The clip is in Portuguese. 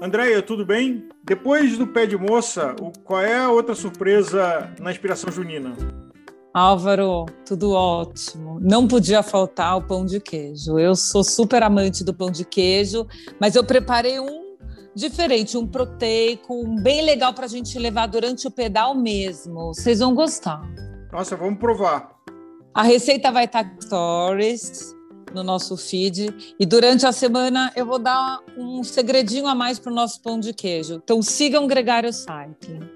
Andréia, tudo bem? Depois do pé de moça, qual é a outra surpresa na inspiração junina? Álvaro, tudo ótimo. Não podia faltar o pão de queijo. Eu sou super amante do pão de queijo, mas eu preparei um diferente, um proteico, um bem legal para a gente levar durante o pedal mesmo. Vocês vão gostar. Nossa, vamos provar. A receita vai estar stories no nosso feed. E durante a semana eu vou dar um segredinho a mais para o nosso pão de queijo. Então sigam Gregário Cycling.